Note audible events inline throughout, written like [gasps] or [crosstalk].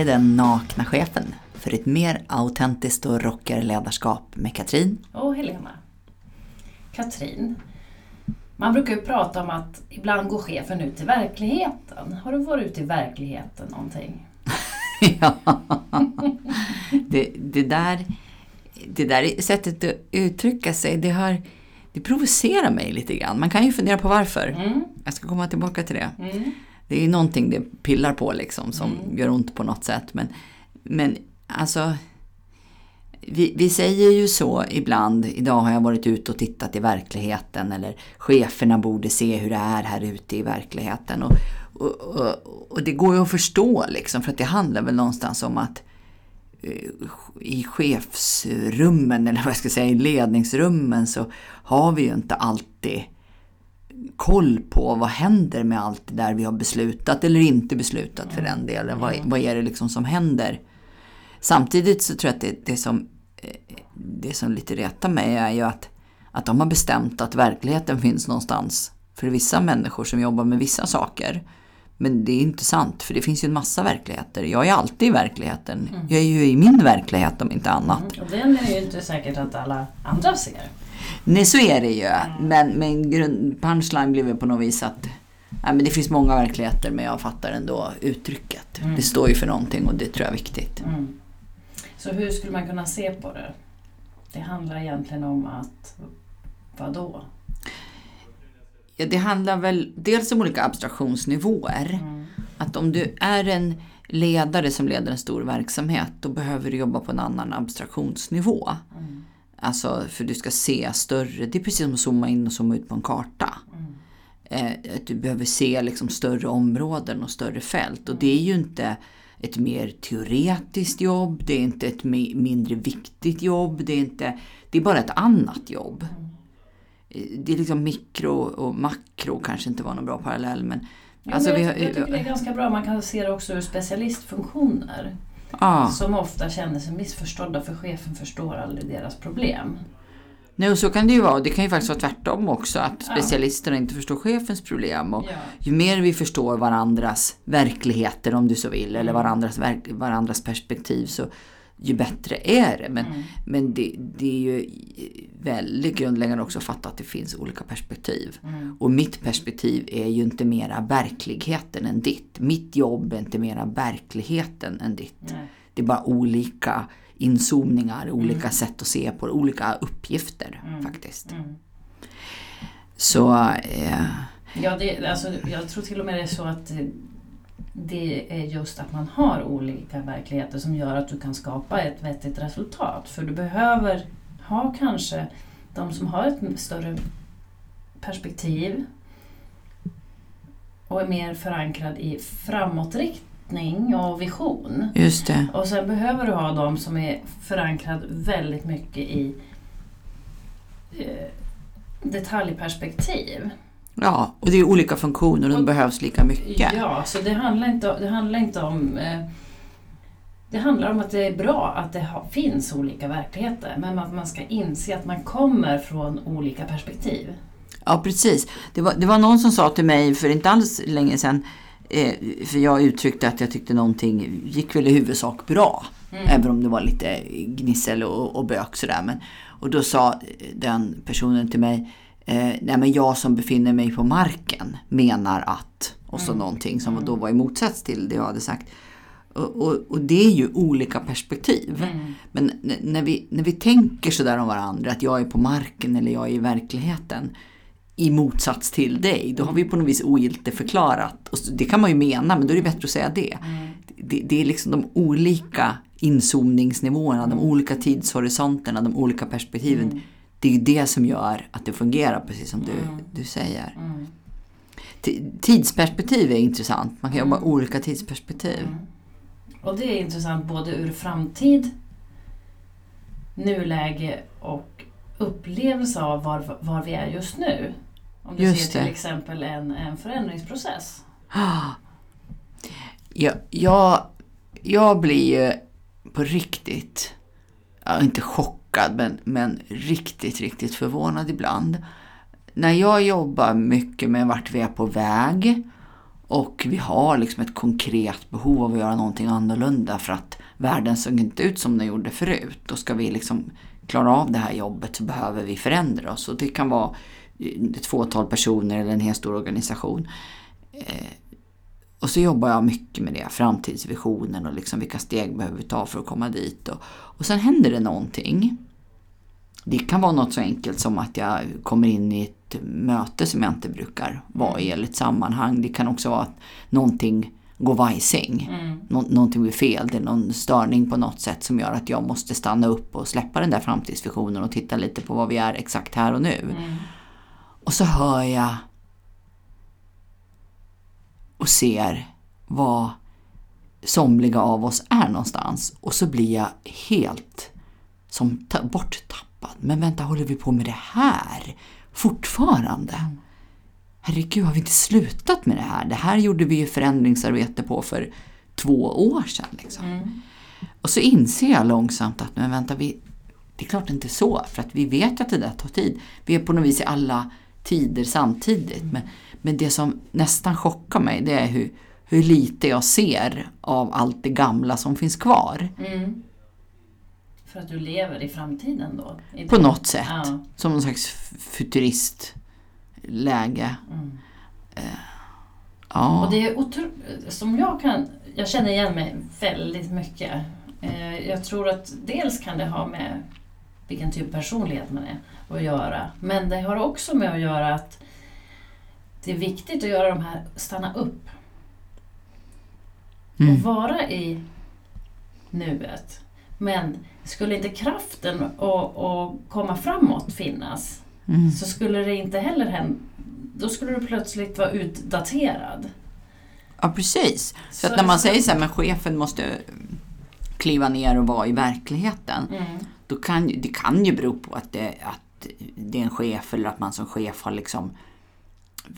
är den nakna chefen för ett mer autentiskt och rockigare ledarskap med Katrin. Och Helena. Katrin, man brukar ju prata om att ibland går chefen ut i verkligheten. Har du varit ute i verkligheten någonting? [laughs] ja, det, det, där, det där sättet att uttrycka sig, det, har, det provocerar mig lite grann. Man kan ju fundera på varför. Mm. Jag ska komma tillbaka till det. Mm. Det är någonting det pillar på liksom som Mm. gör ont på något sätt. Men, men alltså, vi, vi säger ju så ibland, idag har jag varit ute och tittat i verkligheten eller cheferna borde se hur det är här ute i verkligheten. Och, och, och, och det går ju att förstå liksom för att det handlar väl någonstans om att eh, i chefsrummen eller vad jag ska säga i ledningsrummen så har vi ju inte alltid koll på vad händer med allt det där vi har beslutat eller inte beslutat för den delen. Vad, vad är det liksom som händer? Samtidigt så tror jag att det, det, som, eh, det som lite retar mig är ju att, att de har bestämt att verkligheten finns någonstans för vissa människor som jobbar med vissa saker. Men det är inte sant, för det finns ju en massa verkligheter. Jag är alltid i verkligheten. Jag är ju i min verklighhet om inte annat. Mm. Och den är ju inte säkert att alla andra ser. Nej, så är det ju. Men, men grund, punchline blev på något vis att nej, men det finns många verkligheter men jag fattar ändå uttrycket. Mm. Det står ju för någonting och det tror jag är viktigt. Mm. Så hur skulle man kunna se på det? Det handlar egentligen om att, vadå? Ja, det handlar väl dels om olika abstraktionsnivåer. Mm. Att om du är en ledare som leder en stor verksamhet då behöver du jobba på en annan abstraktionsnivå. Alltså för du ska se större. Det är precis som att zooma in och zooma ut på en karta. Mm. Eh, du behöver se liksom större områden och större fält. Och det är ju inte ett mer teoretiskt jobb, det är inte ett mi- mindre viktigt jobb, det är, inte, det är bara ett annat jobb. Eh, Det är liksom mikro och makro kanske inte var någon bra parallell men Jo, Alltså, men vi jag, har- jag tycker det är ganska bra. Man kan se det också ur specialistfunktioner. Ja. Som ofta känner sig missförstådda för chefen förstår aldrig deras problem. Nej, och så kan det ju vara. Det kan ju faktiskt vara tvärtom också att specialisterna inte förstår chefens problem. Och Ja. ju mer vi förstår varandras verkligheter om du så vill eller Mm. varandras, varandras perspektiv så ju bättre är det. Men, Mm. men det, det är ju väldigt grundläggande också att fatta att det finns olika perspektiv. Mm. Och mitt perspektiv är ju inte mera verkligheten än ditt. Mitt jobb är inte mera verkligheten än ditt. Nej. Det är bara olika inzoomningar, olika sätt att se på det, olika uppgifter Mm. faktiskt. Mm. Så eh, Ja, det, alltså, jag tror till och med det är så att det- är just att man har olika verkligheter som gör att du kan skapa ett vettigt resultat. För du behöver ha kanske de som har ett större perspektiv och är mer förankrad i framåtriktning och vision. just det. Och sen behöver du ha de som är förankrad väldigt mycket i eh, detaljperspektiv. Ja, och det är olika funktioner och de behövs lika mycket. Ja, så det handlar inte, det handlar inte om... Eh, det handlar om att det är bra att det finns olika verkligheter, men att man ska inse att man kommer från olika perspektiv. Ja, precis. Det var, det var någon som sa till mig för inte alls länge sedan, eh, för jag uttryckte att jag tyckte någonting gick väl i huvudsak bra. Mm. Även om det var lite gnissel och, och bök sådär. Men, och då sa den personen till mig, eh, nej men jag som befinner mig på marken menar att, och så Mm. någonting som Mm. då var i motsats till det jag hade sagt. Och, och, och det är ju olika perspektiv. Mm. Men när vi, när vi tänker sådär om varandra, att jag är på marken eller jag är i verkligheten i motsats till dig, då har vi på något vis ogiltigt förklarat. Och så- det kan man ju mena, men då är det bättre att säga det. Mm. Det, det är liksom de olika inzoomningsnivåerna, de olika tidshorisonterna, de olika perspektiven. Mm. Det är det som gör att det fungerar, precis som du, Mm. du säger. Mm. Ti- Tidsperspektiv är intressant. Man kan jobba Mm. olika tidsperspektiv. Mm. Och det är intressant både ur framtid, nuläge och upplevelse av var, var vi är just nu. Om du Just ser till det. exempel en, en förändringsprocess. [gasps] Ah. Jag, jag, jag blir ju på riktigt, ja, inte chockad, men, men riktigt, riktigt förvånad ibland. När jag jobbar mycket med vart vi är på väg Och vi har liksom ett konkret behov av att göra någonting annorlunda för att världen såg inte ut som den gjorde förut. Och ska vi liksom klara av det här jobbet så behöver vi förändra oss. Och det kan vara ett fåtal personer eller en hel stor organisation. Eh, och så jobbar jag mycket med det, framtidsvisionen och liksom vilka steg behöver vi ta för att komma dit. Och, och sen händer det någonting. Det kan vara något så enkelt som att jag kommer in i ett möte som jag inte brukar vara i eller ett sammanhang. Det kan också vara att någonting går vajsing. Mm. Nå någonting blir fel, det är någon störning på något sätt som gör att jag måste stanna upp och släppa den där framtidsvisionen och titta lite på vad vi är exakt här och nu. Mm. Och så hör jag och ser vad somliga av oss är någonstans. Och så blir jag helt som ta- borttappad. Men vänta, håller vi på med det här fortfarande? Herregud, har vi inte slutat med det här? Det här gjorde vi ju förändringsarbete på för två år sedan. Liksom. Mm. Och så inser jag långsamt att men vänta, vi, det är klart det inte är så. För att vi vet ju att det där tar tid. Vi är på något vis i alla tider samtidigt. Men, men det som nästan chockar mig det är hur, hur lite jag ser av allt det gamla som finns kvar. Mm. För att du lever i framtiden då? I På något sätt. Ja. Som någon slags futuristläge. Mm. Ja. Och det är otro- som jag kan, jag känner igen mig väldigt mycket. Eh, Jag tror att dels kan det ha med vilken typ av personlighet man är att göra. Men det har också med att göra att det är viktigt att göra de här, stanna upp och Mm. vara i nuet. Men skulle inte kraften att att komma framåt finnas Mm. så skulle det inte heller hända. Då skulle du plötsligt vara utdaterad. Ja, precis. Så, att när man säger så här, men chefen måste kliva ner och vara i verkligheten. Mm, Då kan, det kan ju bero på att det, att det är en chef eller att man som chef har liksom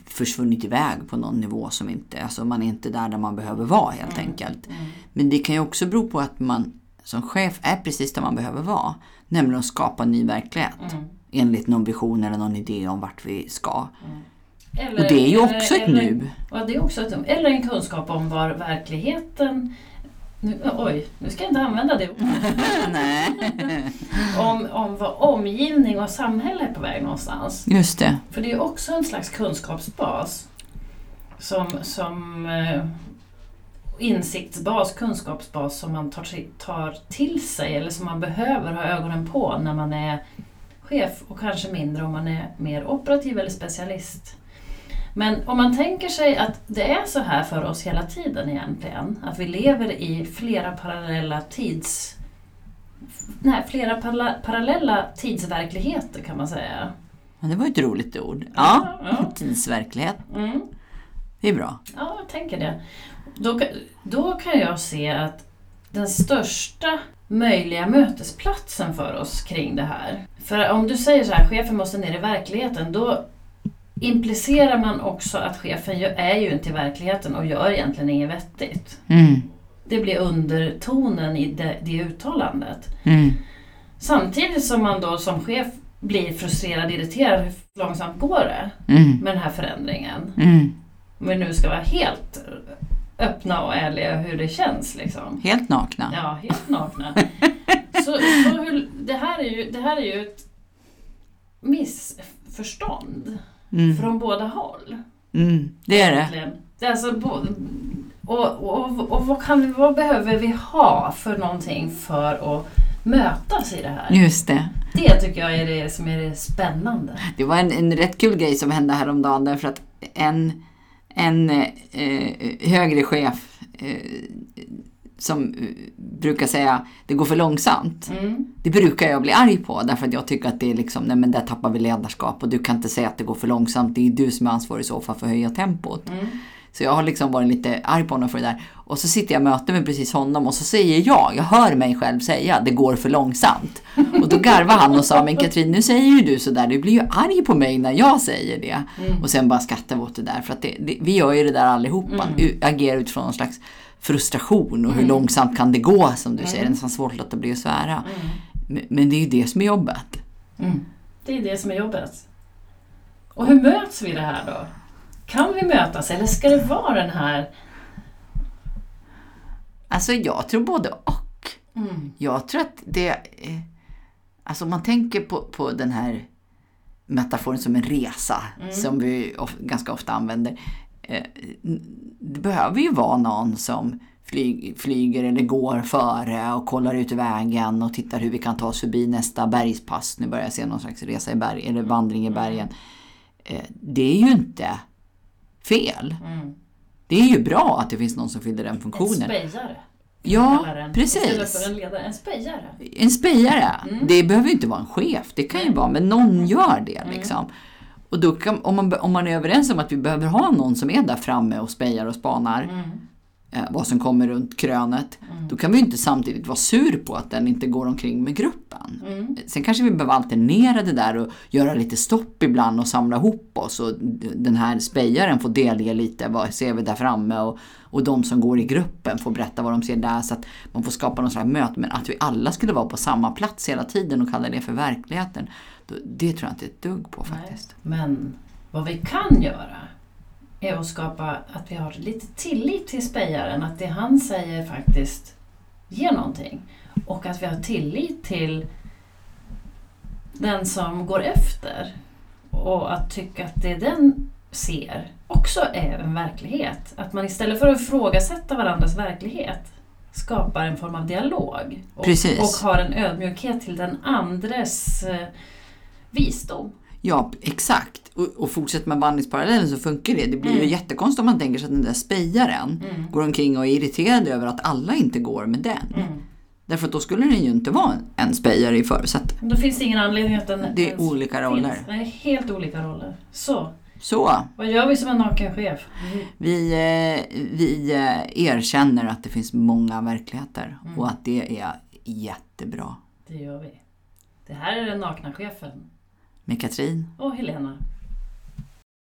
försvunnit iväg på någon nivå som inte, alltså man är inte där där man behöver vara helt enkelt. mm, Men det kan ju också bero på att man som chef är precis där man behöver vara. Nämligen att skapa en ny verklighet. mm. Enligt någon vision eller någon idé om vart vi ska. Eller, Och det är ju eller- också ett eller, nu. Ja, det är också ett, eller en kunskap om var verkligheten... Nu, oj, nu ska jag inte använda det. [laughs] Nej. Om, om var omgivning och samhälle är på väg någonstans. Just det. För det är också en slags kunskapsbas. Som, som eh, insiktsbas, kunskapsbas som man tar, tar till sig eller som man behöver ha ögonen på när man är chef och kanske mindre om man är mer operativ eller specialist. Men om man tänker sig att det är så här för oss hela tiden egentligen, att vi lever i flera parallella tids... Nej, flera parallella tidsverkligheter kan man säga. Men det var ju ett roligt ord. Ja, ja. [laughs] tidsverklighet. Mm. Det är bra. Ja, jag tänker det. Då, då kan jag se att den största möjliga mötesplatsen för oss kring det här. För om du säger så här, chefen måste ner i verkligheten, då implicerar man också att chefen är ju inte i verkligheten och gör egentligen inget vettigt. Mm. Det blir undertonen i det, det uttalandet. Mm. Samtidigt som man då som chef blir frustrerad, irriterad, hur långsamt går det Mm. med den här förändringen? Mm. Om vi nu ska vara helt öppna och ärliga hur det känns liksom. Helt nakna. Ja, helt nakna. [laughs] så så hur, det, här är ju, det här är ju ett missförstånd Mm. från båda håll. Mm. Det är det. egentligen. Det är alltså, och, och, och vad, kan vad behöver vi ha för någonting för att mötas i det här? Just det. Det tycker jag är det som är det spännande. Det var en, en rätt kul grej som hände häromdagen därför att en, en eh, högre chef eh, som eh, brukar säga det går för långsamt. Mm. Det brukar jag bli arg på därför att jag tycker att det är liksom, nej men där tappar vi ledarskap och du kan inte säga att det går för långsamt. Det är du som är ansvarig i så fall för att höja tempot. Mm. Så jag har liksom varit lite arg på honom för det där. Och så sitter jag i möte med precis honom och så säger jag, jag hör mig själv säga, det går för långsamt. Och då garvar han och sa, men Katrin nu säger ju du sådär, du blir ju arg på mig när jag säger det. Mm. Och sen bara skrattar vi åt det där, för att det, det, vi gör ju det där allihopa. Mm. Agerar utifrån någon slags frustration och hur Mm. långsamt kan det gå som du säger, Mm. det är nästan svårt att låta bli att svära. Mm. Men, det är ju det som är jobbet. Mm. Det är det som är jobbet. Och hur möts vi i det här då? Kan vi mötas eller ska det vara den här... Alltså jag tror både och. Mm. Jag tror att det... eh, Alltså om man tänker på, på den här metaforen som en resa, som vi of, ganska ofta använder. Eh, Det behöver ju vara någon som flyg, flyger eller går före och kollar ut vägen och tittar hur vi kan ta oss förbi nästa bergspass. Nu börjar jag se någon slags resa i berg, eller vandring i bergen. Eh, Det är ju inte fel. Mm. Det är ju bra att det finns någon som fyller den En funktionen. spejare. Ja, precis. en ledare. En spejare. En spejare. Mm. Det behöver ju inte vara en chef. Det kan ju vara, men någon gör det Mm. liksom. Och då kan, om, man, om man är överens om att vi behöver ha någon som är där framme och spejar och spanar Mm eh, vad som kommer runt krönet. Då kan vi ju inte samtidigt vara sur på att den inte går omkring med gruppen. Mm. Sen kanske vi behöver alternera det där och göra lite stopp ibland och samla ihop oss. Och den här spejaren får delge lite, vad ser vi där framme? Och, och de som går i gruppen får berätta vad de ser där så att man får skapa någon slags möte. Men att vi alla skulle vara på samma plats hela tiden och kalla det för verkligheten. Det tror jag inte ett dugg på faktiskt. Men vad vi kan göra är att skapa att vi har lite tillit till spejaren, att det han säger faktiskt ger någonting. Och att vi har tillit till den som går efter. Och att tycka att det den ser också är en verklighet. Att man istället för att ifrågasätta varandras verklighet skapar en form av dialog. Och, och har en ödmjukhet till den andres eh, visdom. Ja, exakt. Och, och fortsätter man vandringsparallellen så funkar det. Det blir ju Mm. jättekonstigt om man tänker sig att den där spejaren Mm. går omkring och är irriterad över att alla inte går med den. Mm. Därför att då skulle den ju inte vara en spejare i förutsätt. Då finns det ingen anledning att den Det är olika roller. Finns. Är helt olika roller. Så, Så, vad gör vi som en naken chef? vi, eh, vi eh, erkänner att det finns många verkligheter Mm. och att det är jättebra. Det gör vi. Det här är den nakna chefen med Katrin och Helena.